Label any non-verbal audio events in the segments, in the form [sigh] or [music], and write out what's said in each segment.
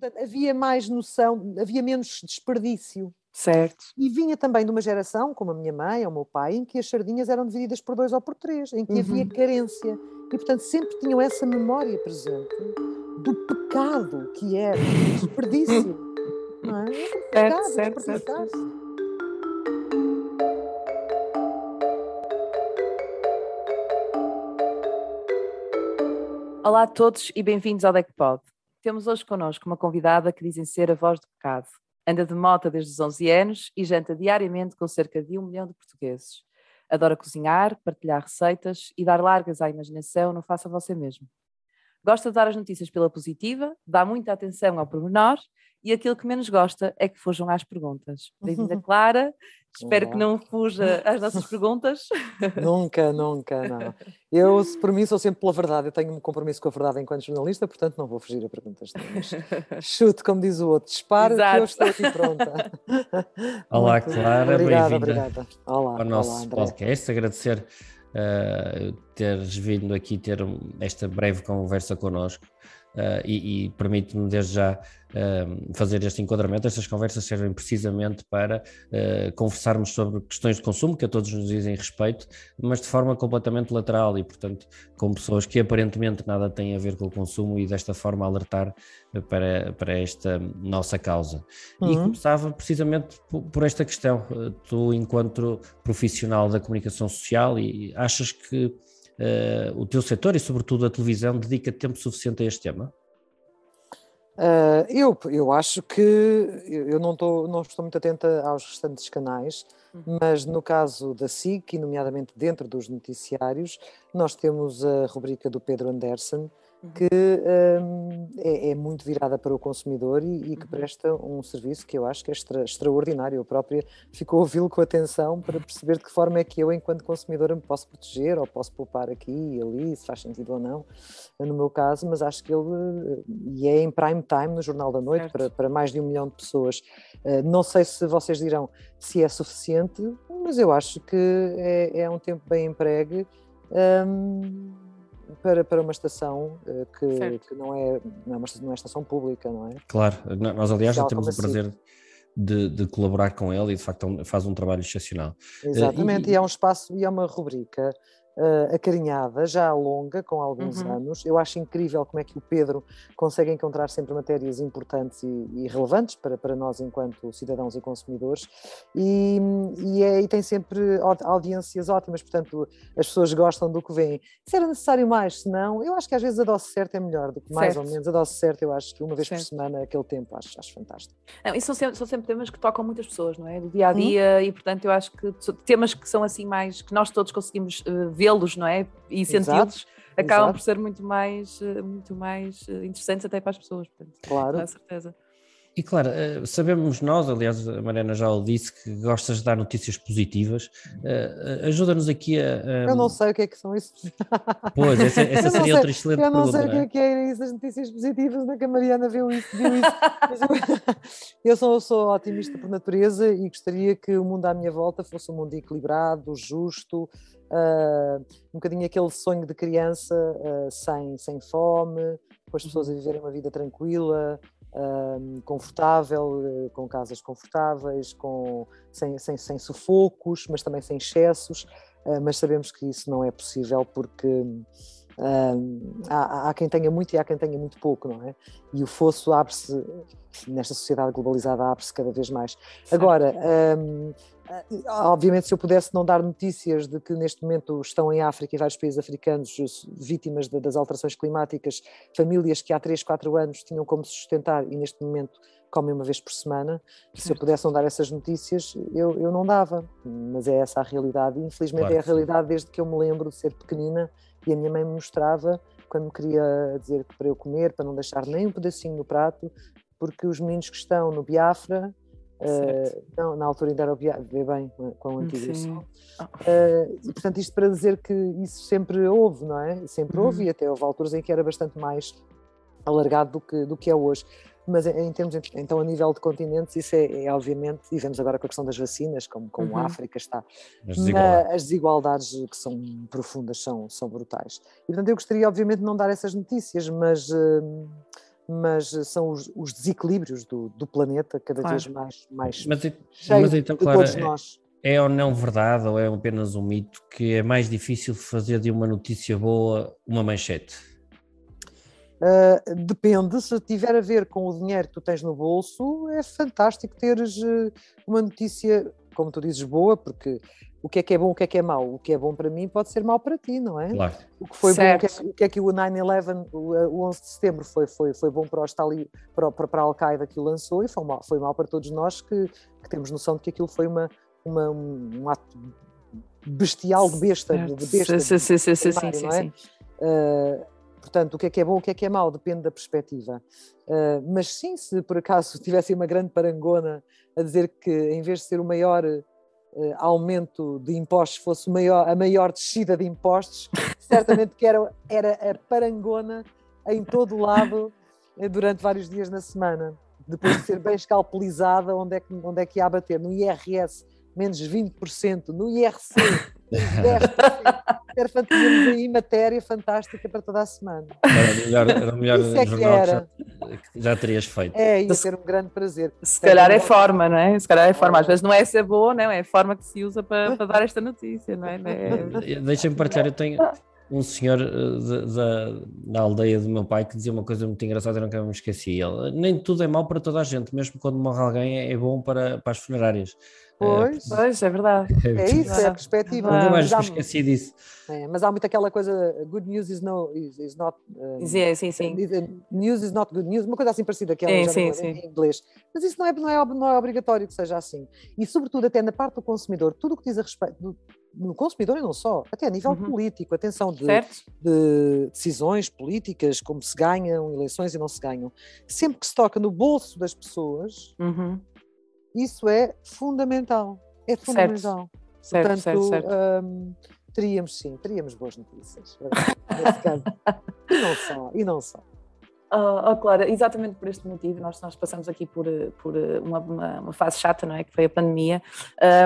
portanto, havia mais noção, havia menos desperdício. Certo. E vinha também de uma geração, como a minha mãe ou o meu pai, em que as sardinhas eram divididas por dois ou por três, em que uhum. havia carência. E, portanto, sempre tinham essa memória presente do pecado que era o desperdício. [laughs] não é? é pecado, certo, certo, certo. Olá a todos e bem-vindos ao DECPOD. Temos hoje connosco uma convidada que dizem ser a voz do pecado. Anda de moto desde os 11 anos e janta diariamente com cerca de um milhão de portugueses. Adora cozinhar, partilhar receitas e dar largas à imaginação no faça você mesmo. Gosta de dar as notícias pela positiva, dá muita atenção ao pormenor e aquilo que menos gosta é que fujam às perguntas. Bem-vinda, [laughs] Clara. Espero Olá. que não fuja às nossas perguntas. [laughs] Nunca, nunca, não. Eu, por mim, sou sempre pela verdade. Eu tenho um compromisso com a verdade enquanto jornalista, portanto não vou fugir a perguntas. [laughs] Chute, como diz o outro, dispara Exato. que eu estou aqui pronta. Olá, Clara. Obrigada, obrigada. Olá, ao nosso olá, podcast. Agradecer uh, teres vindo aqui ter esta breve conversa connosco. Uh, e, e permite-me desde já uh, fazer este enquadramento. Estas conversas servem precisamente para uh, conversarmos sobre questões de consumo que a todos nos dizem respeito, mas de forma completamente lateral e, portanto, com pessoas que aparentemente nada têm a ver com o consumo e desta forma alertar para, para esta nossa causa. Uhum. E começava precisamente por, por esta questão. Tu, enquanto profissional da comunicação social, e achas que uh, o teu setor e, sobretudo, a televisão dedica tempo suficiente a este tema? Uh, eu, eu acho que eu não, tô, não estou muito atenta aos restantes canais, uhum. mas no caso da SIC, e nomeadamente dentro dos noticiários, nós temos a rubrica do Pedro Anderson. Que um, é, é, muito virada para o consumidor e, e, que uhum. presta um serviço que eu acho que é extra, extraordinário. Eu própria fico a ouvi-lo com atenção para perceber de que forma é que eu, enquanto consumidora, me posso proteger ou posso poupar aqui e ali, se faz sentido ou não, no meu caso, mas acho que ele, e é em prime time no Jornal da Noite, para, para, mais de um milhão de pessoas. Uh, não sei se vocês dirão se é suficiente, mas eu acho que é, é um tempo bem empregue. Um, para, para uma estação uh, que, que, não, é, não, é uma, não é estação pública, não é? Claro, nós aliás já temos o prazer de, de, colaborar com ele e de facto é faz um trabalho excepcional. Exatamente, uh, e, e é um espaço e é uma rubrica uh, acarinhada, já longa, com alguns uhum. anos. Eu acho incrível como é que o Pedro consegue encontrar sempre matérias importantes e, e relevantes para, para nós enquanto cidadãos e consumidores e, e, é, e, tem sempre audiências ótimas, portanto as pessoas gostam do que vêm. Se era necessário mais, se não, eu acho que às vezes a dose certa é melhor do que mais certo. ou menos. A dose certa eu acho que uma vez certo. por semana aquele tempo acho, acho fantástico. Não, e são sempre, são sempre temas que tocam muitas pessoas, não é? Do dia a dia uhum. e portanto eu acho que temas que são assim mais, que nós todos conseguimos uh, vê-los, não é? E senti-los acabam Exato. por ser muito mais, eh, muito mais eh, interessantes até para as pessoas. Portanto, claro. Com certeza. E claro, eh, sabemos nós, aliás, a Mariana já o disse, que gostas de dar notícias positivas. Ajuda-nos aqui a, a, Eu não sei o que é que são isso. Pois, essa, essa [laughs] seria sei, outra excelente pergunta. Eu não sei o que é, é que é isso, as notícias positivas, não é que a Mariana viu isso. Viu isso. [laughs] eu, sou, sou otimista por natureza e gostaria que o mundo à minha volta fosse um mundo equilibrado, justo, uh, um bocadinho aquele sonho de criança uh, sem, sem fome, com as pessoas a uhum. viverem uma vida tranquila, uh, confortável, com casas confortáveis, com, sem, sem, sem sufocos, mas também sem excessos, mas sabemos que isso não é possível porque há, há, quem tenha muito e há quem tenha muito pouco, não é? E o fosso abre-se, nesta sociedade globalizada, abre-se cada vez mais. Agora, um, obviamente, se eu pudesse não dar notícias de que neste momento estão em África e vários países africanos vítimas de, das alterações climáticas, famílias que há 3, 4 anos tinham como se sustentar e neste momento comem uma vez por semana. Se eu pudesse não dar essas notícias, eu, eu não dava. Mas é essa a realidade. E, infelizmente claro, é a realidade desde que eu me lembro de ser pequenina e a minha mãe me mostrava quando me queria dizer para eu comer, para não deixar nem um pedacinho no prato, porque os meninos que estão no Biafra, uh, não, na altura ainda era o vê bem com o antigo uh, e portanto isto para dizer que isso sempre houve, não é? Sempre uhum. houve e até houve alturas em que era bastante mais alargado do que, do que é hoje mas em termos, então a nível de continentes, isso é, é obviamente, e vemos agora com a questão das vacinas, como, como uhum. a África está, as desigualdades. as desigualdades que são profundas são, são brutais. E portanto eu gostaria obviamente de não dar essas notícias, mas, hum, mas são os, os desequilíbrios do, do, planeta cada claro. vez mais, mais mas, cheio mas então, de claro, todos nós. É, é ou não verdade, ou é apenas um mito, que é mais difícil fazer de uma notícia boa uma manchete? Uh, depende, se tiver a ver com o dinheiro que tu tens no bolso, é fantástico teres uh, uma notícia, como tu dizes, boa, porque o que é que é bom, o que é que é mau. O que é bom para mim pode ser mau para ti, não é? Claro. O que foi certo. bom, o que, é, o que é que o 9-11, o, 11 de setembro, foi, foi, foi bom para, o Stali, para, para, para a Al-Qaeda que o lançou e foi mal, foi mal para todos nós que, que temos noção de que aquilo foi uma, uma um, um ato bestial de besta, certo. de besta. Sim, sim, sim, sim, sim, sim, sim. Uh, Portanto, o que é que é bom, o que é que é mau, depende da perspectiva. Uh, mas sim, se por acaso tivesse uma grande parangona a dizer que em vez de ser o maior uh, aumento de impostos fosse maior, a maior descida de impostos, [laughs] certamente que era, era a parangona em todo o lado uh, durante vários dias na semana. Depois de ser bem escalpelizada, onde é que, onde é que ia bater? No IRS, menos 20%, no IRC, 10%. Era, tínhamos aí matéria fantástica para toda a semana. Era o melhor, era o melhor é jornal que, já, que, já, terias feito. É, ia ser um grande prazer. Se calhar é forma, não é? Se calhar é forma. Às vezes não é ser boa, não é? É a forma que se usa para, para dar esta notícia, não é? é... Deixa-me partilhar, eu tenho um senhor eh, da aldeia do meu pai que dizia uma coisa muito engraçada, eu nunca me esqueci. Ele, nem tudo é mau para toda a gente, mesmo quando morre alguém é bom para, para as funerárias. Pois, é, pois, é verdade. É, isso, é a perspectiva. Nunca mais me esqueci disso. É, mas há muito aquela coisa, good news is, no, is, is not... Um, sim, sim, sim. News is not good news, uma coisa assim parecida que é sim, sim, em inglês. Mas isso não é, não, é, não é obrigatório que seja assim. E sobretudo até na parte do consumidor, tudo o que diz a respeito do, no consumidor e não só, até a nível uhum. político, atenção de, de, decisões políticas, como se ganham eleições e não se ganham. Sempre que se toca no bolso das pessoas, uhum. Isso é fundamental. É fundamental. Certo, Portanto, certo, certo. Um, teríamos sim, teríamos boas notícias. [laughs] e não só, e não só. Oh, oh, Clara, exatamente por este motivo, nós, nós passamos aqui por, por uma, uma, uma, fase chata, não é? Que foi a pandemia,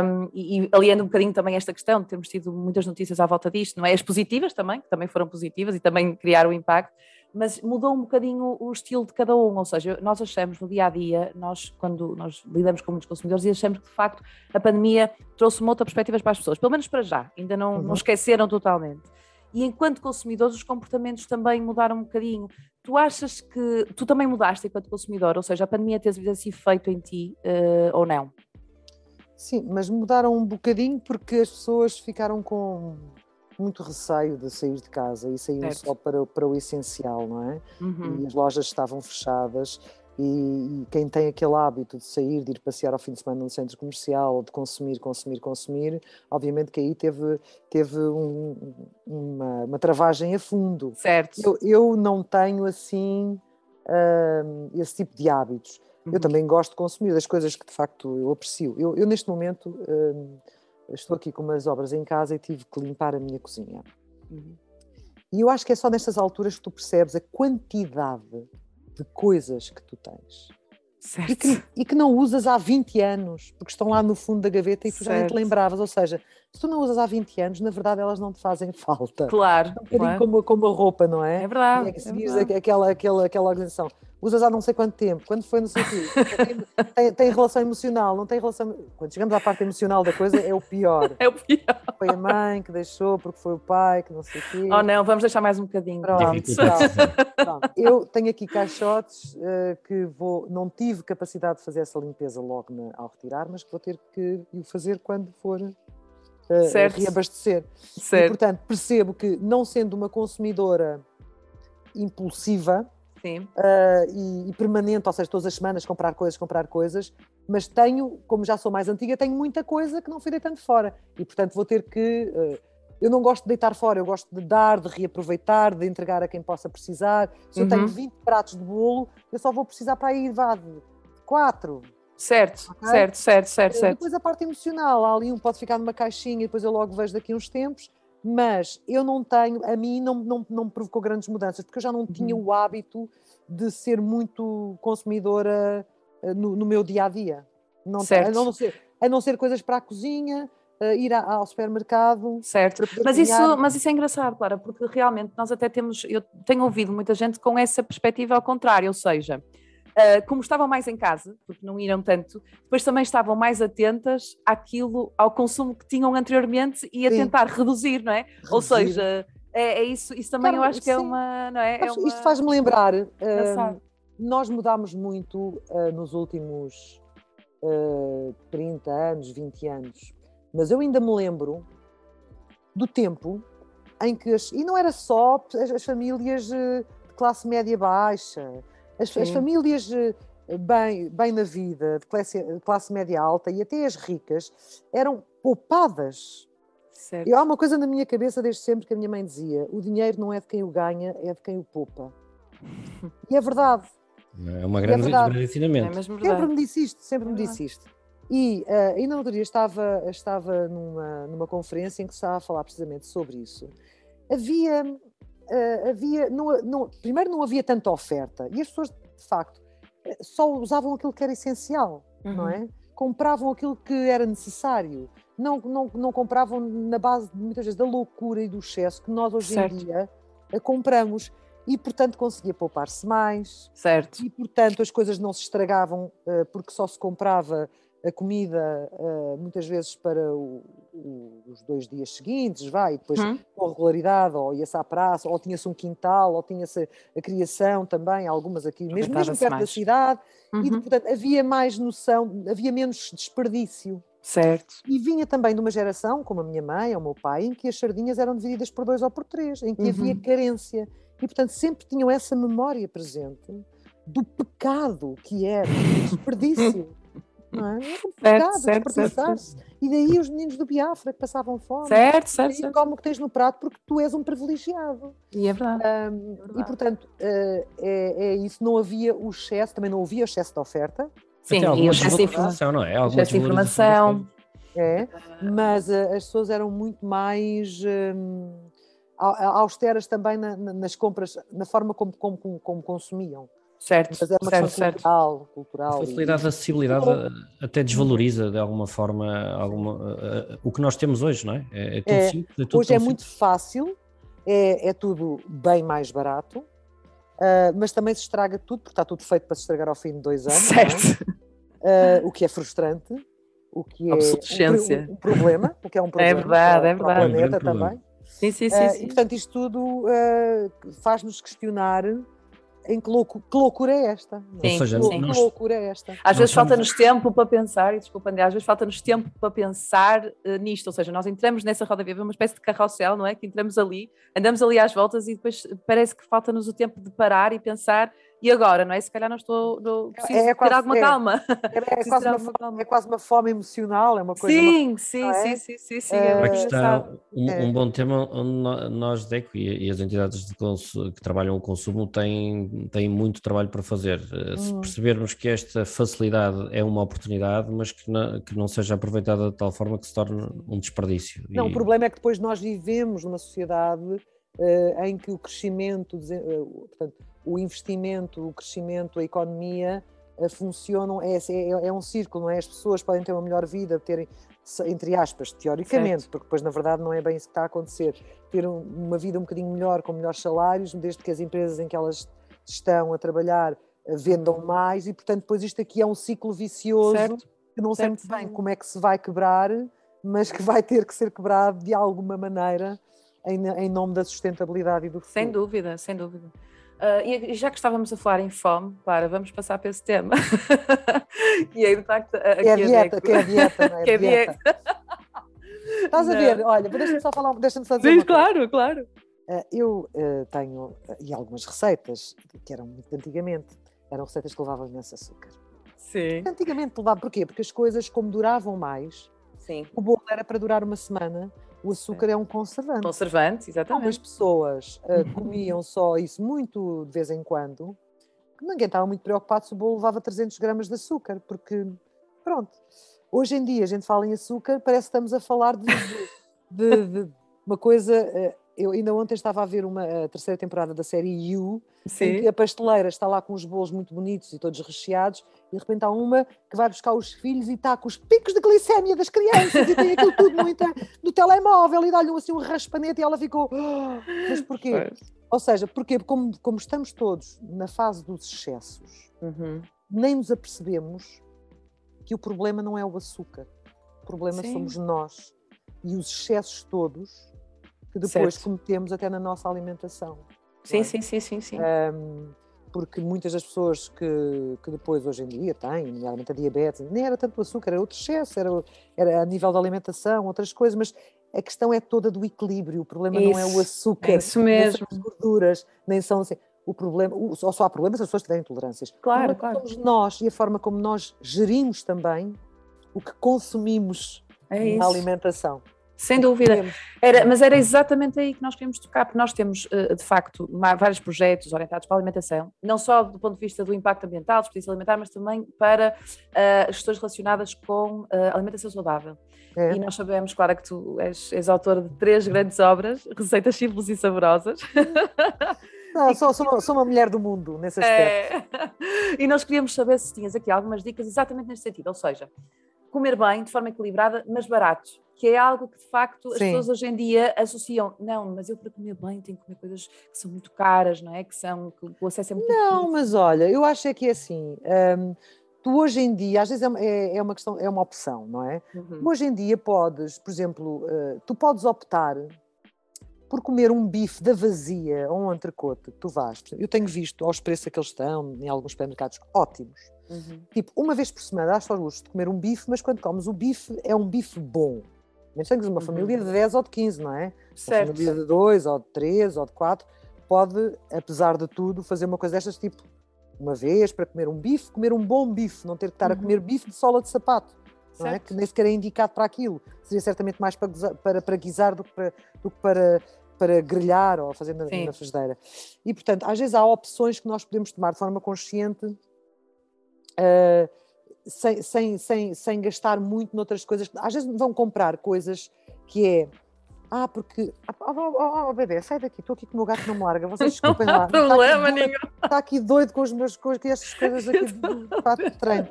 um, e, e aliando um bocadinho também esta questão de termos tido muitas notícias à volta disto, não é? As positivas também, que também foram positivas e também criaram impacto, mas mudou um bocadinho o estilo de cada um, ou seja, nós achamos no dia a dia, nós quando nós lidamos com muitos consumidores, e achamos que de facto a pandemia trouxe uma outra perspectiva para as pessoas, pelo menos para já, ainda não, uhum. não esqueceram totalmente. E enquanto consumidores, os comportamentos também mudaram um bocadinho. Tu achas que tu também mudaste enquanto consumidor, ou seja, a pandemia teve esse efeito em ti uh, ou não? Sim, mas mudaram um bocadinho porque as pessoas ficaram com muito receio de sair de casa e saíram só para, para o essencial, não é? Uhum. E as lojas estavam fechadas e, e, quem tem aquele hábito de sair, de ir passear ao fim de semana no centro comercial, de consumir, consumir, consumir, obviamente que aí teve, teve um, uma, uma travagem a fundo. Certo. Eu, eu não tenho assim uh, esse tipo de hábitos. Uhum. Eu também gosto de consumir das coisas que de facto eu aprecio. Eu, eu neste momento... Uh, estou aqui com umas obras em casa e tive que limpar a minha cozinha. Uhum. E eu acho que é só nestas alturas que tu percebes a quantidade de coisas que tu tens. E que, e que, não usas há 20 anos, porque estão lá no fundo da gaveta e tu certo. já nem te lembravas. Ou seja, se tu não usas há 20 anos, na verdade elas não te fazem falta. Claro. É um bocadinho claro. Como, como a roupa, não é? É verdade. É que seguires é aquela, aquela, aquela organização usas há não sei quanto tempo, quando foi no sentido, tem, tem, relação emocional, não tem relação. Quando chegamos à parte emocional da coisa, é o pior. É o pior. Foi a mãe que deixou, porque foi o pai, que não sei o quê. Oh não, vamos deixar mais um bocadinho. Pronto, pronto, pronto. Eu tenho aqui caixotes uh, que vou, não tive capacidade de fazer essa limpeza logo na, ao retirar, mas que vou ter que o fazer quando for uh, reabastecer. Certo. E, portanto, percebo que, não sendo uma consumidora impulsiva, Uh, e, e, permanente, ou seja, todas as semanas comprar coisas, comprar coisas, mas tenho, como já sou mais antiga, tenho muita coisa que não fui deitando fora e, portanto, vou ter que. Uh, eu não gosto de deitar fora, eu gosto de dar, de reaproveitar, de entregar a quem possa precisar. Se uhum. eu tenho 20 pratos de bolo, eu só vou precisar para ir, vá, de 4. Certo, okay? certo, certo, certo, certo. Depois a parte emocional, há ali um pode ficar numa caixinha e depois eu logo vejo daqui uns tempos mas eu não tenho, a mim não, não, não me provocou grandes mudanças, porque eu já não uhum. tinha o hábito de ser muito consumidora eh, no, no meu dia a dia. Não, certo. A, não ser, a não ser coisas para a cozinha, uh, ir a, ao supermercado. Certo, mas isso, mas isso é engraçado, Clara, porque realmente nós até temos, eu tenho ouvido muita gente com essa perspectiva ao contrário, ou seja, uh, como estavam mais em casa, porque não iram tanto, depois também estavam mais atentas àquilo, ao consumo que tinham anteriormente e a Sim. tentar reduzir, não é? Reduzir. Ou seja, é, é, isso, isso também claro, eu acho que é uma, não é? é uma... Isto faz-me lembrar, uh, nós mudámos muito uh, nos últimos uh, 30 anos, 20 anos, mas eu ainda me lembro do tempo em que, as, e não era só as, as famílias de classe média baixa, as, as famílias bem, bem na vida, de classe, de classe média alta e até as ricas, eram poupadas Certo. E há uma coisa na minha cabeça desde sempre que a minha mãe dizia: o dinheiro não é de quem o ganha, é de quem o poupa. [laughs] E é verdade. É uma grande, é grande ensinamento. É sempre me disse isto, sempre é me disse isto. E uh, ainda no outro dia estava, estava numa, numa conferência em que se estava a falar precisamente sobre isso. Havia, uh, havia não, não, primeiro não havia tanta oferta e as pessoas, de facto, só usavam aquilo que era essencial, uhum. não é? Compravam aquilo que era necessário não, não, não compravam na base, muitas vezes, da loucura e do excesso que nós hoje certo. em dia eh, compramos e, portanto, conseguia poupar-se mais. Certo. E, portanto, as coisas não se estragavam uh, porque só se comprava a comida uh, muitas vezes para o, o, os dois dias seguintes, vai, e depois hum. com regularidade, ou ia-se à praça, ou tinha-se um quintal, ou tinha-se a criação também, algumas aqui, mesmo, mesmo perto mais. da cidade, uhum. e, portanto, havia mais noção, havia menos desperdício. Certo. E vinha também de uma geração, como a minha mãe ou o meu pai, em que as sardinhas eram divididas por dois ou por três, em que uhum. havia carência. E, portanto, sempre tinham essa memória presente do pecado que era o desperdício. [laughs] não é? Era um pecado desperdiçar-se. E daí os meninos do Biafra que passavam fome. Certo, certo. E como o que tens no prato porque tu és um privilegiado. E é verdade. Um, é verdade. E, portanto, uh, é, é isso. Não havia o excesso, também não havia o excesso de oferta. Sim, e o excesso de informação, não é? Alguma excesso de informação. É, mas uh, as pessoas eram muito mais um, austeras também na, na, nas compras, na forma como, como, como consumiam. Certo, mas é uma certo, certo. cultural, cultural. A facilidade e... acessibilidade até desvaloriza de alguma forma alguma, uh, uh, o que nós temos hoje, não é? É, é tudo é, simples. É tudo hoje é simples. muito fácil, é, é tudo bem mais barato, Uh, mas também se estraga tudo, porque está tudo feito para se estragar ao fim de dois anos. É? Certo. Uh, o que é frustrante, o que é um, um, problema, o que é um é problema. É verdade, é verdade. Para o planeta também. Sim, sim, sim, uh, sim. E portanto, isto tudo faz-nos questionar em que, louco, que loucura é esta? Sim, Ou seja, que, nós, loucura é esta? Às vezes falta-nos tempo para pensar, e desculpa André, às vezes falta-nos tempo para pensar uh, nisto, ou seja, nós entramos nessa roda viva, uma espécie de carrossel, não é? Que entramos ali, andamos ali às voltas e depois parece que falta-nos o tempo de parar e pensar e agora, não é? Se calhar não estou, não, preciso é, é quase, ter alguma é, calma. É, é, [laughs] quase uma, calma. é, quase uma, fome emocional, é uma coisa... Sim, uma, sim, é? sim, sim, sim, sim, é, Aqui está um, um, bom tema onde nós, DECO e, e as entidades de que trabalham o consumo têm, têm muito trabalho para fazer. Eh, se hum. percebermos que esta facilidade é uma oportunidade, mas que não, que não seja aproveitada de tal forma que se torne um desperdício. Não, e... o problema é que depois nós vivemos numa sociedade uh, em que o crescimento, uh, portanto, o investimento, o crescimento, a economia uh, funcionam, é, é, é, um círculo, não é? As pessoas podem ter uma melhor vida, terem, entre aspas, teoricamente, certo. porque depois na verdade não é bem isso que está a acontecer, ter um, uma vida um bocadinho melhor, com melhores salários, desde que as empresas em que elas estão a trabalhar uh, vendam mais e, portanto, depois isto aqui é um ciclo vicioso certo. que não sei muito bem como é que se vai quebrar, mas que vai ter que ser quebrado de alguma maneira em, em nome da sustentabilidade e do futuro. Sem dúvida, sem dúvida. Uh, e já que estávamos a falar em fome, para, vamos passar para esse tema. [laughs] e aí, de facto, aqui é a dieta, que é a dieta, não é? [laughs] que é dieta. Estás a ver? Olha, deixa-me só falar, deixa-me só dizer. Sim, claro, claro. Uh, eu uh, tenho, e algumas receitas, que eram muito antigamente, eram receitas que levavam imenso açúcar. Sim. Antigamente levava, porquê? Porque as coisas, como duravam mais, Sim. o bolo era para durar uma semana, o açúcar é um conservante. Conservante, exatamente. Algumas pessoas uh, comiam só isso muito de vez em quando, ninguém estava muito preocupado se o bolo levava 300 gramas de açúcar, porque, pronto. Hoje em dia a gente fala em açúcar, parece que estamos a falar de, de, de, de uma coisa uh, eu ainda ontem estava a ver uma a terceira temporada da série You, Sim. em que a pasteleira está lá com os bolos muito bonitos e todos recheados, e de repente há uma que vai buscar os filhos e está com os picos de glicémia das crianças e tem aquilo tudo no, no telemóvel e dá-lhe assim um raspanete e ela ficou. Oh, mas porquê? Ou seja, porque como, como estamos todos na fase dos excessos, uhum. nem nos apercebemos que o problema não é o açúcar, o problema Sim. somos nós e os excessos todos que depois certo. cometemos até na nossa alimentação. Sim, é? sim, sim, sim, sim. Um, porque muitas das pessoas que, que depois hoje em dia têm, nomeadamente a diabetes, nem era tanto o açúcar, era outro excesso, era, era a nível da alimentação, outras coisas, mas a questão é toda do equilíbrio, o problema isso, não é o açúcar, é isso mesmo. nem são as gorduras, nem são assim, o problema, o, só, só há problemas se as pessoas tiverem intolerâncias. Claro, claro. Somos nós e a forma como nós gerimos também o que consumimos é na alimentação. Sem dúvida. Era, mas era exatamente aí que nós queríamos tocar, porque nós temos, eh, de facto, vários projetos orientados para a alimentação, não só do ponto de vista do impacto ambiental, desperdício alimentar, mas também para uh, questões relacionadas com uh, alimentação saudável. É. E nós sabemos, claro, que tu és, és autora de três grandes obras, receitas simples e saborosas. Não, [laughs] sou, sou, uma, sou uma mulher do mundo nesse aspecto. É. [laughs] E nós queríamos saber se tinhas aqui algumas dicas exatamente neste sentido, ou seja, comer bem, de forma equilibrada, mas barato que é algo que de facto as Sim. pessoas hoje em dia associam. Não, mas eu para comer bem tenho que comer coisas que são muito caras, não é? Que são que o acesso é muito Não, difícil. mas olha, eu acho é que é assim. Hum, tu hoje em dia, às vezes é, é, é, uma questão, é uma opção, não é? Uhum. Hoje em dia podes, por exemplo, uh, tu podes optar por comer um bife da vazia ou um entrecote, tu vais. Eu tenho visto aos preços que eles estão em alguns supermercados ótimos. Uhum. Tipo, uma vez por semana dás só gosto de comer um bife, mas quando comes o bife é um bife bom. Menos tens uma uhum. família de 10 ou de 15, não é? Certo. Uma família de 2 ou de 3 ou de 4 pode, apesar de tudo, fazer uma coisa destas, tipo, uma vez para comer um bife, comer um bom bife, não ter que estar uhum. a comer bife de sola de sapato, não é? que nem sequer é indicado para aquilo. Seria certamente mais para, para, para guisar do que para, do que para, para grelhar ou fazer na, na frigideira. E, portanto, às vezes há opções que nós podemos tomar de forma consciente. Uh, sem, sem, sem, sem gastar muito noutras coisas. Às vezes vão comprar coisas que é. Ah, porque. Oh, oh, oh, bebê, sai daqui, estou aqui com o meu gato não me larga. Vocês [laughs] desculpem lá. Não há problema está nenhum. Está aqui doido com, os meus, com estas coisas aqui do [laughs] fato de treino.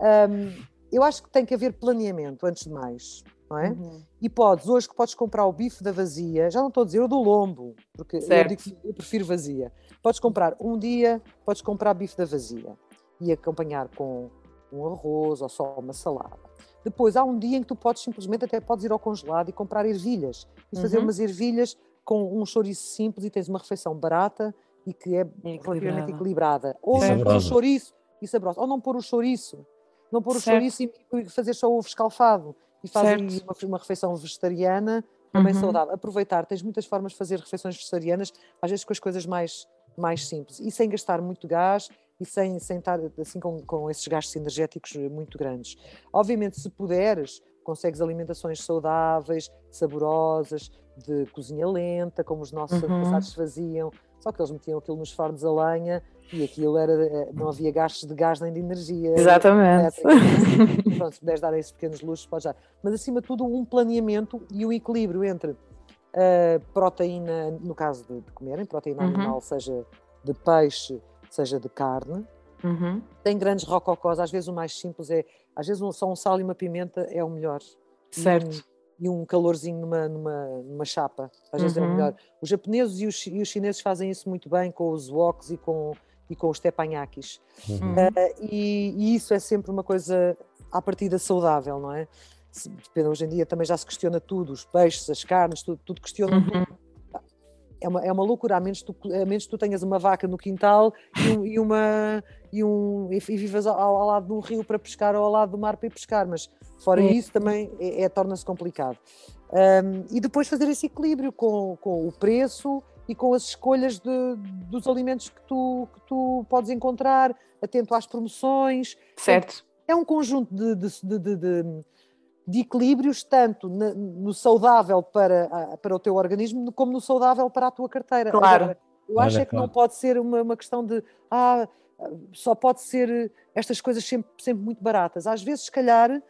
Um, eu acho que tem que haver planeamento, antes de mais. Não é? Uhum. E podes, hoje que podes comprar o bife da vazia, já não estou a dizer o do lombo, porque eu, digo, eu prefiro vazia. Podes comprar um dia, podes comprar bife da vazia e acompanhar com um arroz ou só uma salada. Depois há um dia em que tu podes simplesmente até podes ir ao congelado e comprar ervilhas e fazer uhum. umas ervilhas com um chouriço simples e tens uma refeição barata e que é relativamente equilibrada. Ou não pôr o chouriço e saboroso. Ou não pôr o chouriço. Não pôr o chouriço e fazer só ovo escalfado. E fazes uma, uma refeição vegetariana também uhum. saudável. Aproveitar, tens muitas formas de fazer refeições vegetarianas, às vezes com as coisas mais, mais simples e sem gastar muito gás e sem, sem estar assim com, com esses gastos energéticos muito grandes. Obviamente, se puderes, consegues alimentações saudáveis, saborosas, de cozinha lenta, como os nossos uhum. antepassados faziam, só que eles metiam aquilo nos fornos a lenha e aquilo era, eh, não havia gastos de gás nem de energia. Exatamente. Pronto, se puderes dar esses pequenos luxos, podes dar. Mas acima de tudo, um planeamento e o um equilíbrio entre a proteína, no caso de, de comerem, proteína uhum. animal, seja de peixe, seja de carne. Uhum. Tem grandes rococós, às vezes o mais simples é, às vezes só um sal e uma pimenta é o melhor. Certo. E um, calorzinho numa, numa, numa chapa, às vezes uhum. é uhum. melhor. Os japoneses e os, e os, chineses fazem isso muito bem com os woks e com, e com os teppanyakis. Uhum. Uh, e, e, isso é sempre uma coisa à partida saudável, não é? Se, hoje em dia também já se questiona tudo, os peixes, as carnes, tudo, tudo questiona uhum é uma, é uma loucura, a menos, tu, a menos que tu tenhas uma vaca no quintal e, e uma, e, um, e, vivas ao, ao, lado de um rio para pescar ou ao lado do mar para ir pescar, mas fora é. isso também é, é torna-se complicado. Um, e depois fazer esse equilíbrio com, com o preço e com as escolhas de, dos alimentos que tu, que tu podes encontrar, atento às promoções. Certo. É um conjunto de, de, de, de equilíbrios, tanto no saudável para, para o teu organismo, como no saudável para a tua carteira. Claro. Agora, eu acho é que não pode ser uma, uma questão de ah, só pode ser estas coisas sempre, sempre muito baratas. Às vezes, se calhar,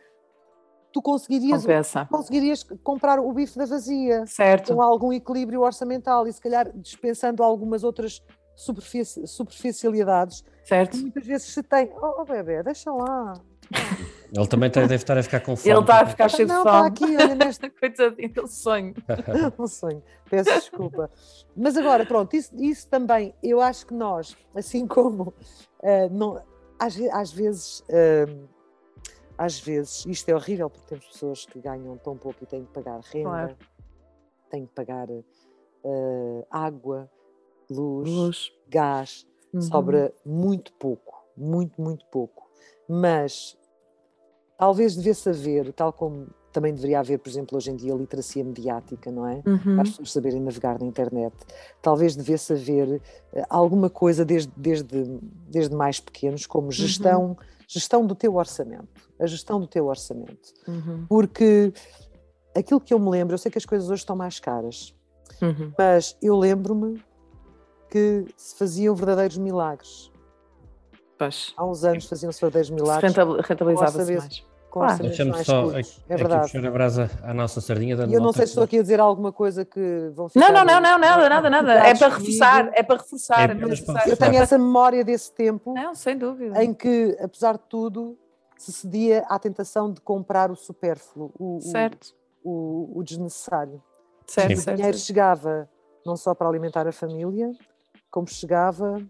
tu conseguirias, Compensa. conseguirias comprar o bife da vazia Certo. com algum equilíbrio orçamental e se calhar dispensando algumas outras superfici- superficialidades Certo. que muitas vezes se tem. Oh, oh bebê, deixa lá. [laughs] Ele também tem- deve estar a ficar com fome. Ele está a ficar cheio de não, está fome. aqui, olha neste [laughs] Coitadinho, aquele sonho. [laughs] um sonho. Peço desculpa. Mas agora, pronto, isso, isso também, eu acho que nós, assim [laughs] como eh, não, às, às vezes, eh, às vezes, isto é horrível porque temos pessoas que ganham tão pouco e têm que pagar renda, Claro. têm que pagar eh, água, luz, Luz. gás, Uhum. sobra muito pouco, muito, muito pouco. Mas talvez devesse haver, tal como também deveria haver, por exemplo, hoje em dia, literacia mediática, não é? Uhum. Para as pessoas saberem navegar na internet. Talvez devesse haver eh, alguma coisa desde, desde, desde mais pequenos, como gestão, gestão do teu orçamento. A gestão do teu orçamento. Uhum. Porque aquilo que eu me lembro, eu sei que as coisas hoje estão mais caras, Uhum. mas eu lembro-me que se faziam verdadeiros milagres. Pois. Há uns anos faziam-se verdadeiros milagres rentab- Rentabilizava-se mais. Com claro. orçamentos Deixa-me mais só curtos. aqui, É aqui verdade. puxar a brasa à nossa sardinha. E eu não sei se estou aqui a dizer alguma coisa que vão Não, ficar. não, não, não, nada, nada, nada. É para reforçar, é para reforçar. É É para reforçar. Eu tenho essa memória desse tempo Não, sem dúvida. em que, apesar de tudo, se cedia à tentação de comprar o supérfluo, o, o- Certo, o, o desnecessário. certo, Sim. O certo. dinheiro chegava não só para alimentar a família, como chegava,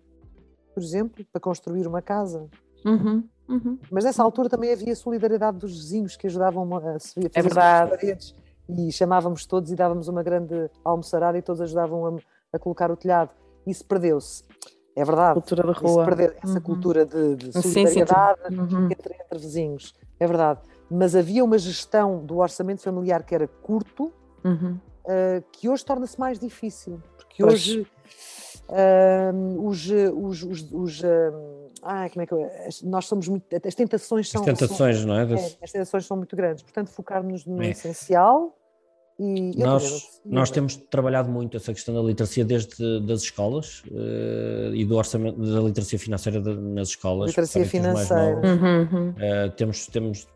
por exemplo, para construir uma casa. Uhum, uhum. Mas nessa altura também havia solidariedade dos vizinhos que ajudavam a fazer É verdade. as paredes e chamávamos todos e dávamos uma grande almoçarada e todos ajudavam a, a colocar o telhado. Isso perdeu-se. É verdade. Cultura da Isso rua. perdeu, essa Uhum. cultura de, de Sim, sim, solidariedade Uhum. entre, entre vizinhos. É verdade. Mas havia uma gestão do orçamento familiar que era curto, Uhum. uh, que hoje torna-se mais difícil. Porque Pois. hoje um, os. os, os, os um, ai, como é que eu, as- nós somos muito. As tentações As são. tentações, não é? são- Das- é, as tentações são muito grandes. Portanto, focar-nos no É. essencial e. eu Nós, consigo, nós mas- temos trabalhado muito essa questão da literacia desde das escolas eh, e do orçamento da literacia financeira de- nas escolas. Literacia financeira. novos, Uhum, uhum, eh, temos temos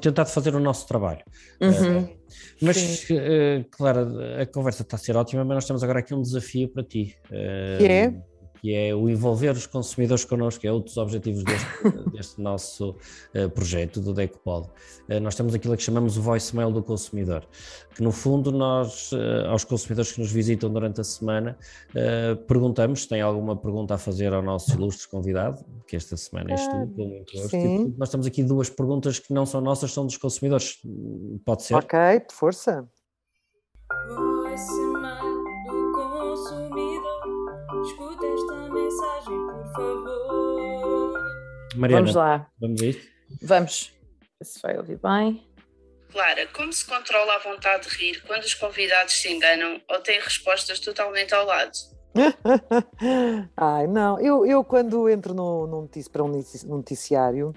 tentado fazer o nosso trabalho. uhum. Mas, eh, claro, a conversa está a ser ótima, mas nós temos agora aqui um desafio para ti. Que é? Que é o envolver os consumidores connosco, que é outro dos objetivos deste, [laughs] deste nosso eh, projeto do Decopod. Eh, nós temos aquilo que chamamos o voicemail do consumidor, que no fundo nós, eh, aos consumidores que nos visitam durante a semana, perguntamos se têm alguma pergunta a fazer ao nosso ilustre convidado, que esta semana és tu, Ah, com muito gosto. sim. E, nós temos aqui duas perguntas que não são nossas, são dos consumidores. Pode ser? Ok, de força. Voicemail Mariana, Vamos lá, vamos a isto? vamos. Ver Se vai ouvir bem. Clara, como se controla a vontade de rir quando os convidados se enganam ou têm respostas totalmente ao lado? [laughs] Ai, não, eu, eu quando entro no, num notici- para um noticiário,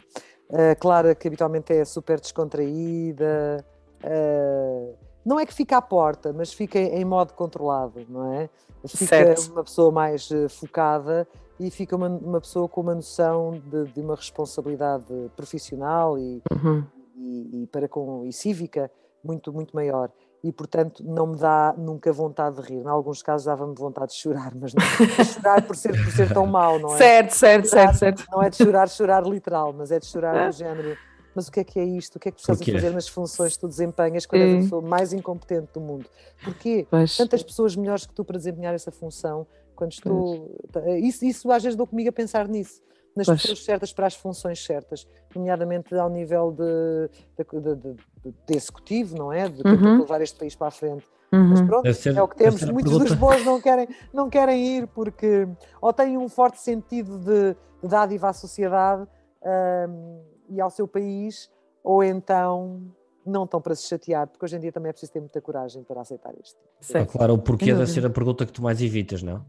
a Clara, que habitualmente é super descontraída, eh, não é que fica à porta, mas fica em modo controlado, não é? Fica Certo. uma pessoa mais eh, focada e fica uma, uma pessoa com uma noção de, de uma responsabilidade profissional e, Uhum. e, e para com e cívica muito muito maior e portanto não me dá nunca vontade de rir. Em alguns casos dava-me vontade de chorar, mas não de [laughs] chorar por ser por ser tão mau, não é? Certo, certo, certo, certo. Não é de chorar, chorar literal, mas é de chorar do género. Mas o que é que é isto? O que é que tu estás a fazer nas funções que tu desempenhas quando és a pessoa mais incompetente do mundo? Porquê? Pois. Tantas pessoas melhores que tu para desempenhar essa função, quando estou. Isso, isso às vezes dou comigo a pensar nisso. Nas Pois. pessoas certas para as funções certas, nomeadamente ao nível de, de, de- de- de executivo, não é? De, de Uhum. levar este país para a frente. Mas Uhum. pronto, Deve ser- é o que temos. a Muitos dos bons não querem, não querem ir porque ou têm um forte sentido de, de dádiva à sociedade hum, e ao seu país, ou então não estão para se chatear, porque hoje em dia também é preciso ter muita coragem para aceitar isto. Ah, Certo. claro, o porquê deve dúvida. ser a pergunta que tu mais evitas, não?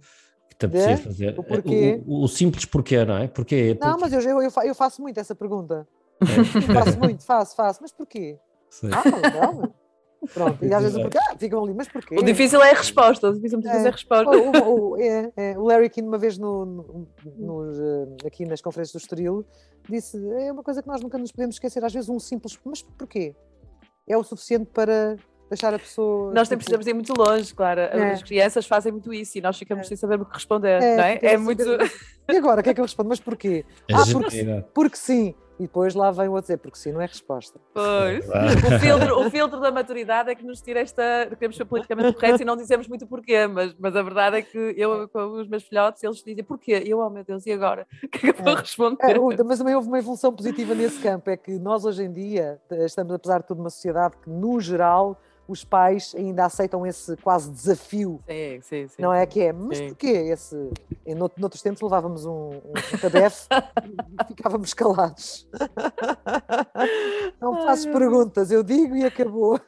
Que te apetecia fazer. O porquê? O, o- o simples porquê, não é? Porquê? Não, Porque- mas eu, eu, eu fa- eu faço muito essa pergunta. É. [laughs] faço muito, faço, faço. Mas porquê? Sim. Ah, não. Pronto, e às vezes o porquê, ah, ficam ali, mas porquê? O difícil é a resposta, o difícil muitas vezes é a resposta. O, o- o- é- é, o Larry King, uma vez no, no- nos, eh, aqui nas conferências do Estoril, disse: é uma coisa que nós nunca nos podemos esquecer, às vezes um simples, mas porquê? É o suficiente para deixar a pessoa. Nós nem tipo, precisamos ir muito longe, claro. É. As crianças fazem muito isso e nós ficamos É. sem saber o que responder, É, não é? É muito. E agora, o que é que eu respondo? Mas porquê? A Ah, porque, porque sim. E depois lá vem o outro dizer, porque sim, não é resposta. Pois. Verdade. O filtro, o filtro da maturidade é que nos tira esta. Queremos ser politicamente corretos e não dizemos muito porquê, mas, mas a verdade é que eu, com os meus filhotes, eles dizem porquê? Eu, oh meu Deus, e agora? [laughs] O que é que eu vou É. responder? É, mas também houve uma evolução positiva nesse campo, é que nós hoje em dia estamos, apesar de tudo, numa sociedade que, no geral, os pais ainda aceitam esse quase desafio, Sim, sim, sim. não é? Que é, mas Sim. porquê esse... Em nout- noutros tempos levávamos um, um, um tabefe e ficávamos calados. [laughs] Não meu perguntas, eu digo e acabou.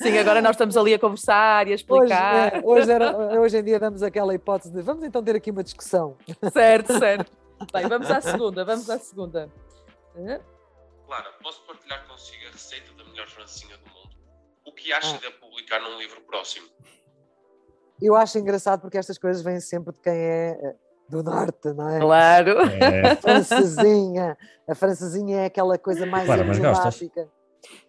Sim, agora nós estamos ali a conversar e a Hoje, explicar. é, hoje, era- hoje em dia damos aquela hipótese de vamos então ter aqui uma discussão. Certo, certo. Bem, vamos à segunda, vamos à segunda. Clara, posso partilhar consigo a receita da melhor francinha do que acha Ah. de a publicar num livro próximo? Eu acho engraçado porque estas coisas vêm sempre de quem é eh, do norte, não é? Claro. É, francesinha. A francesinha é aquela coisa mais Claro, emblemática.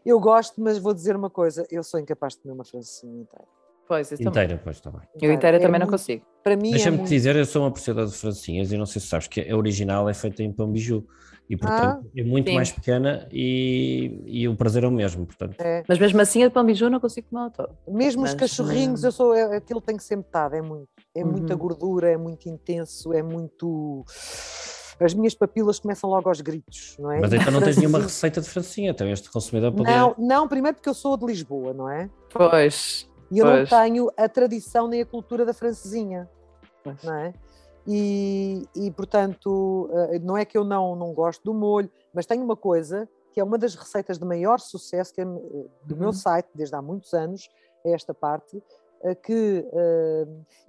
Eu gosto, mas vou dizer uma coisa: eu sou incapaz de comer uma francesinha inteira. Pois, isso também. inteira, pois está bem. Eu inteira É também não muito- consigo. Para mim, é Deixa-me te muito- dizer, eu sou um apreciador de francinhas e não sei se sabes que a original é feita em pão biju e portanto é muito Sim. mais pequena e, e o prazer é o mesmo, portanto. é, Mas mesmo assim, a de pão biju não consigo comer todo. mesmo os Mas, cachorrinhos, hum. eu sou, é- aquilo tem que ser metade, é muito. É muita Uhum. gordura, é muito intenso, é muito. As minhas papilas começam logo aos gritos, não é? Mas então não tens [laughs] nenhuma receita de francinha, então este consumidor podia. Não, não, primeiro porque eu sou de Lisboa, não é? Pois. E eu não Pois. tenho a tradição nem a cultura da francesinha, Pois. não é? E, e, portanto, eh, não é que eu não, não gosto do molho, mas tenho uma coisa que é uma das receitas de maior sucesso que é, eh, do meu Uhum. site, desde há muitos anos, é esta parte, eh, que,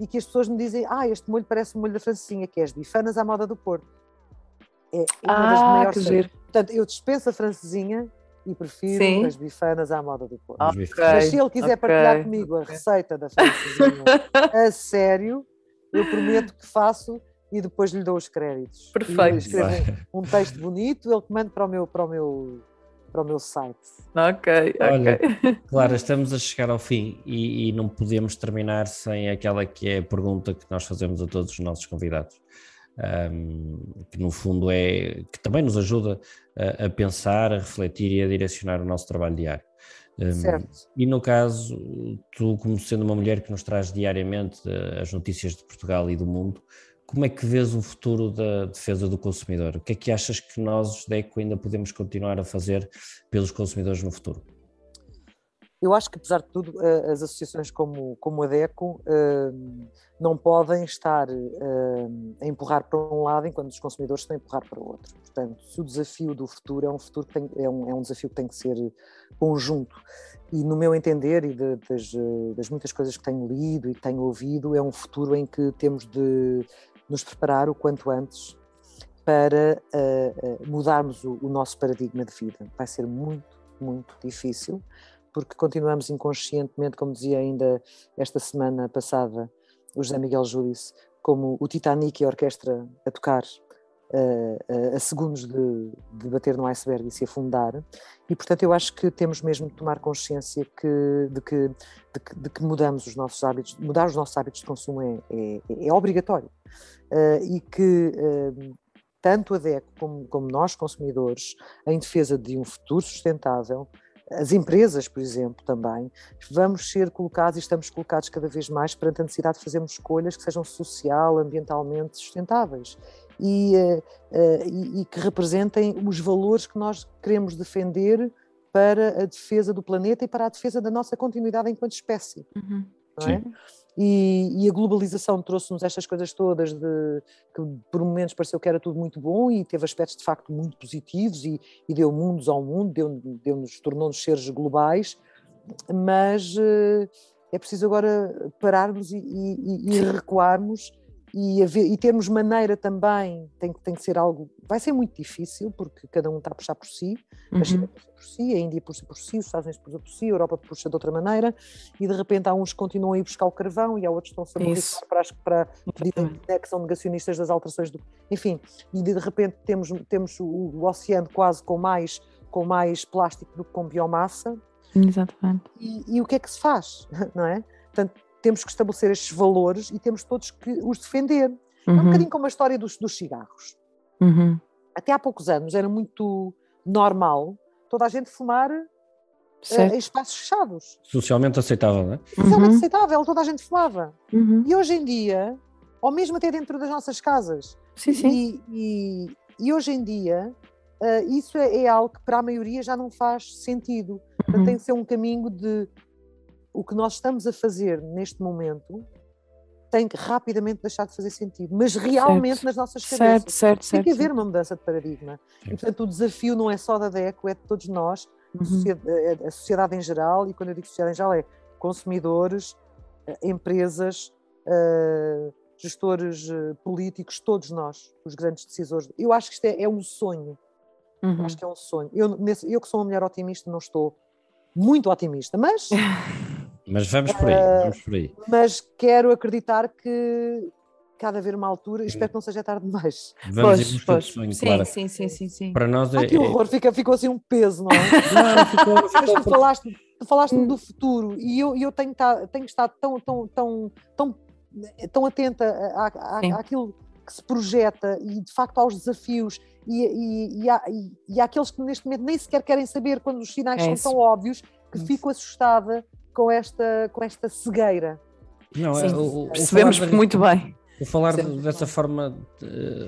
e que as pessoas me dizem, ah, este molho parece o molho da francesinha, que é as bifanas à moda do Porto. É uma das Ah, maiores que giro. Portanto, eu dispenso a francesinha e prefiro Sim. as bifanas à moda do Porto. Bifes. Mas se ele quiser ok, partilhar comigo a receita da francesinha [laughs] a sério, eu prometo que faço e depois lhe dou os créditos. E Perfeito. escrevo um, um texto bonito, ele que manda para o meu, para o meu, para o meu site. Ok, Olha, ok. Clara, estamos a chegar ao fim e, e não podemos terminar sem aquela que é a pergunta que nós fazemos a todos os nossos convidados. Ahm, que no fundo é que também nos ajuda a, a pensar, a refletir e a direcionar o nosso trabalho diário. Certo. E no caso, tu, como sendo uma mulher que nos traz diariamente eh, as notícias de Portugal e do mundo, como é que vês o futuro da defesa do consumidor? O que é que achas que nós, DECO, ainda podemos continuar a fazer pelos consumidores no futuro? Eu acho que, apesar de tudo, as associações como, como a DECO eh, não podem estar eh, a empurrar para um lado enquanto os consumidores estão a empurrar para o outro. Portanto, se o desafio do futuro é um, futuro tem, é um, é um desafio que tem que ser conjunto. E, no meu entender, e de- das, das muitas coisas que tenho lido e tenho ouvido, é um futuro em que temos de nos preparar o quanto antes para eh, eh, mudarmos o, o nosso paradigma de vida. Vai ser muito, muito difícil porque continuamos inconscientemente, como dizia ainda esta semana passada o José Miguel Júdice, como o Titanic e a orquestra a tocar eh, eh, a segundos de, de bater no iceberg e se afundar. E, portanto, eu acho que temos mesmo de tomar consciência que, de, que, de, que, de que mudamos os nossos hábitos, mudar os nossos hábitos de consumo é, é, é obrigatório. Eh, e que eh, tanto a DECO como, como nós, consumidores, em defesa de um futuro sustentável, as empresas, por exemplo, também, vamos ser colocados e estamos colocados cada vez mais perante a necessidade de fazermos escolhas que sejam social, ambientalmente sustentáveis e, eh, eh, e, e que representem os valores que nós queremos defender para a defesa do planeta e para a defesa da nossa continuidade enquanto espécie. Uhum. Não é? E, e, a globalização trouxe-nos estas coisas todas de que por momentos pareceu que era tudo muito bom e teve aspectos de facto muito positivos e, e deu mundos ao mundo, deu, deu tornou-nos seres globais, mas uh, é preciso agora pararmos e, e recuarmos e, haver, e, termos maneira também, tem, tem que ser algo, vai ser muito difícil, porque cada um está a puxar por si, a China Uhum. puxa por si, a Índia puxa por si, os Estados Unidos puxa por si, a Europa puxa de outra maneira, e de repente há uns que continuam a ir buscar o carvão e há outros que estão-se a mobilizar para, para Exatamente. né, que são negacionistas das alterações do. Enfim, e de repente temos, temos o, o oceano quase com mais, com mais plástico do que com biomassa, Exatamente. e, e o que é que se faz, [laughs] não é? Portanto, temos que estabelecer estes valores e temos todos que os defender. É um Uhum. bocadinho como a história dos, dos cigarros. Uhum. Até há poucos anos era muito normal toda a gente fumar eh, Certo. em espaços fechados. Socialmente aceitável, não é? Socialmente Uhum. aceitável, toda a gente fumava. Uhum. E hoje em dia, ou mesmo até dentro das nossas casas, Sim, sim. E, e- e hoje em dia, eh, isso é, é algo que para a maioria já não faz sentido. Portanto, Uhum. tem que ser um caminho de o que nós estamos a fazer neste momento tem que rapidamente deixar de fazer sentido, mas realmente Certo. nas nossas cabeças. certo, Tem certo. que haver uma mudança de paradigma. E, portanto, o desafio não é só da DECO, é de todos nós, Uhum. sociedade- a- sociedade em geral, e quando eu digo sociedade em geral é consumidores, eh, empresas, eh, gestores eh, políticos, todos nós, os grandes decisores. Eu acho que isto é, é um sonho, Uhum. acho que é um sonho. Eu, nesse- eu que sou uma mulher otimista não estou muito otimista, mas, [laughs] Mas vamos por aí, Eh, vamos por aí. mas quero acreditar que cada haver uma altura, espero que não seja tarde demais. Vamos em Pois, busca pois. sonho, Sim, Clara. sim, sim, sim, sim. Para nós é. Ai, que é- horror, fica, ficou assim um peso, não é? [laughs] Não, não ficou- Mas ficou tu falaste, tu falaste-me do futuro e eu, e eu tenho, tá- tenho estado tão, tão, tão, tão, tão atenta Sim. a- àquilo que se projeta e de facto aos desafios e, e, e, há- e- e àqueles que neste momento nem sequer querem saber quando os sinais É são isso. tão óbvios que Isso. fico assustada com esta, com esta cegueira. Não, é, Sim, o, o Percebemos falar da- muito bem. O falar Sempre. dessa forma,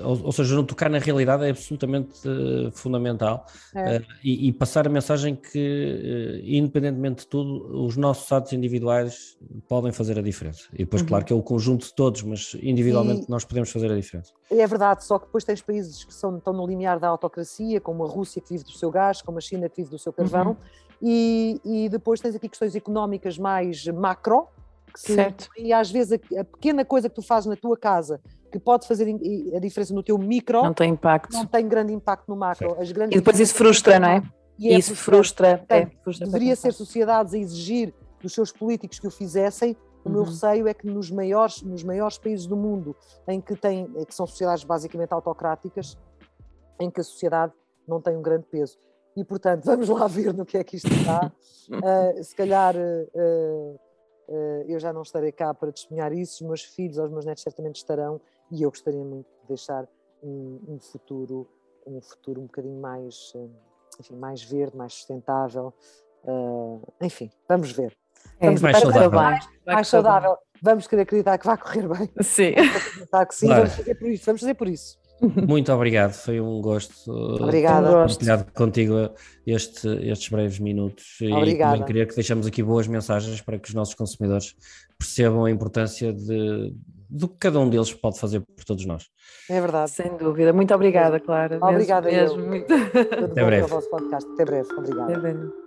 ou, ou seja, não tocar na realidade é absolutamente eh, fundamental É. eh, e, e passar a mensagem que, eh, independentemente de tudo, os nossos atos individuais podem fazer a diferença. E depois, Uhum. claro, que é o conjunto de todos, mas individualmente E- nós podemos fazer a diferença. É verdade, só que depois tens países que são, estão no limiar da autocracia, como a Rússia que vive do seu gás, como a China que vive do seu carvão, Uhum. e, e depois tens aqui questões económicas mais macro, que Certo. e às vezes a, a pequena coisa que tu fazes na tua casa, que pode fazer a diferença no teu micro, Não não, tem impacto. tem grande impacto no macro. As grandes E depois isso frustra, não é? E é Isso frustrante. frustra. É, Portanto, frustra Deveria ser sociedades a exigir dos seus políticos que o fizessem. O meu Uhum. receio é que nos maiores, nos maiores países do mundo, em que, tem, que são sociedades basicamente autocráticas, em que a sociedade não tem um grande peso. E, portanto, [laughs] vamos lá ver no que é que isto está. [laughs] Ah, se calhar ah, eu já não estarei cá para testemunhar isso, os meus filhos ou os meus netos certamente estarão, e eu gostaria muito de deixar um, um futuro um futuro um bocadinho mais, ah, enfim, mais verde, mais sustentável. ah, enfim, vamos ver. É, Vamos mais saudável. mais bem. saudável. Vamos querer acreditar que vai correr bem. Sim. Acreditar que sim, Claro. vamos fazer por isso. Vamos fazer por isso. Muito obrigado, foi um gosto uh, Obrigada. partilhado contigo este, estes breves minutos e Obrigada. também queria que deixamos aqui boas mensagens para que os nossos consumidores percebam a importância de, do que cada um deles pode fazer por todos nós. É verdade. Sem dúvida. Muito obrigada, Clara. Mesmo, Obrigada eu. mesmo. Muito... Tudo bom breve. Até breve. Obrigada. Até breve.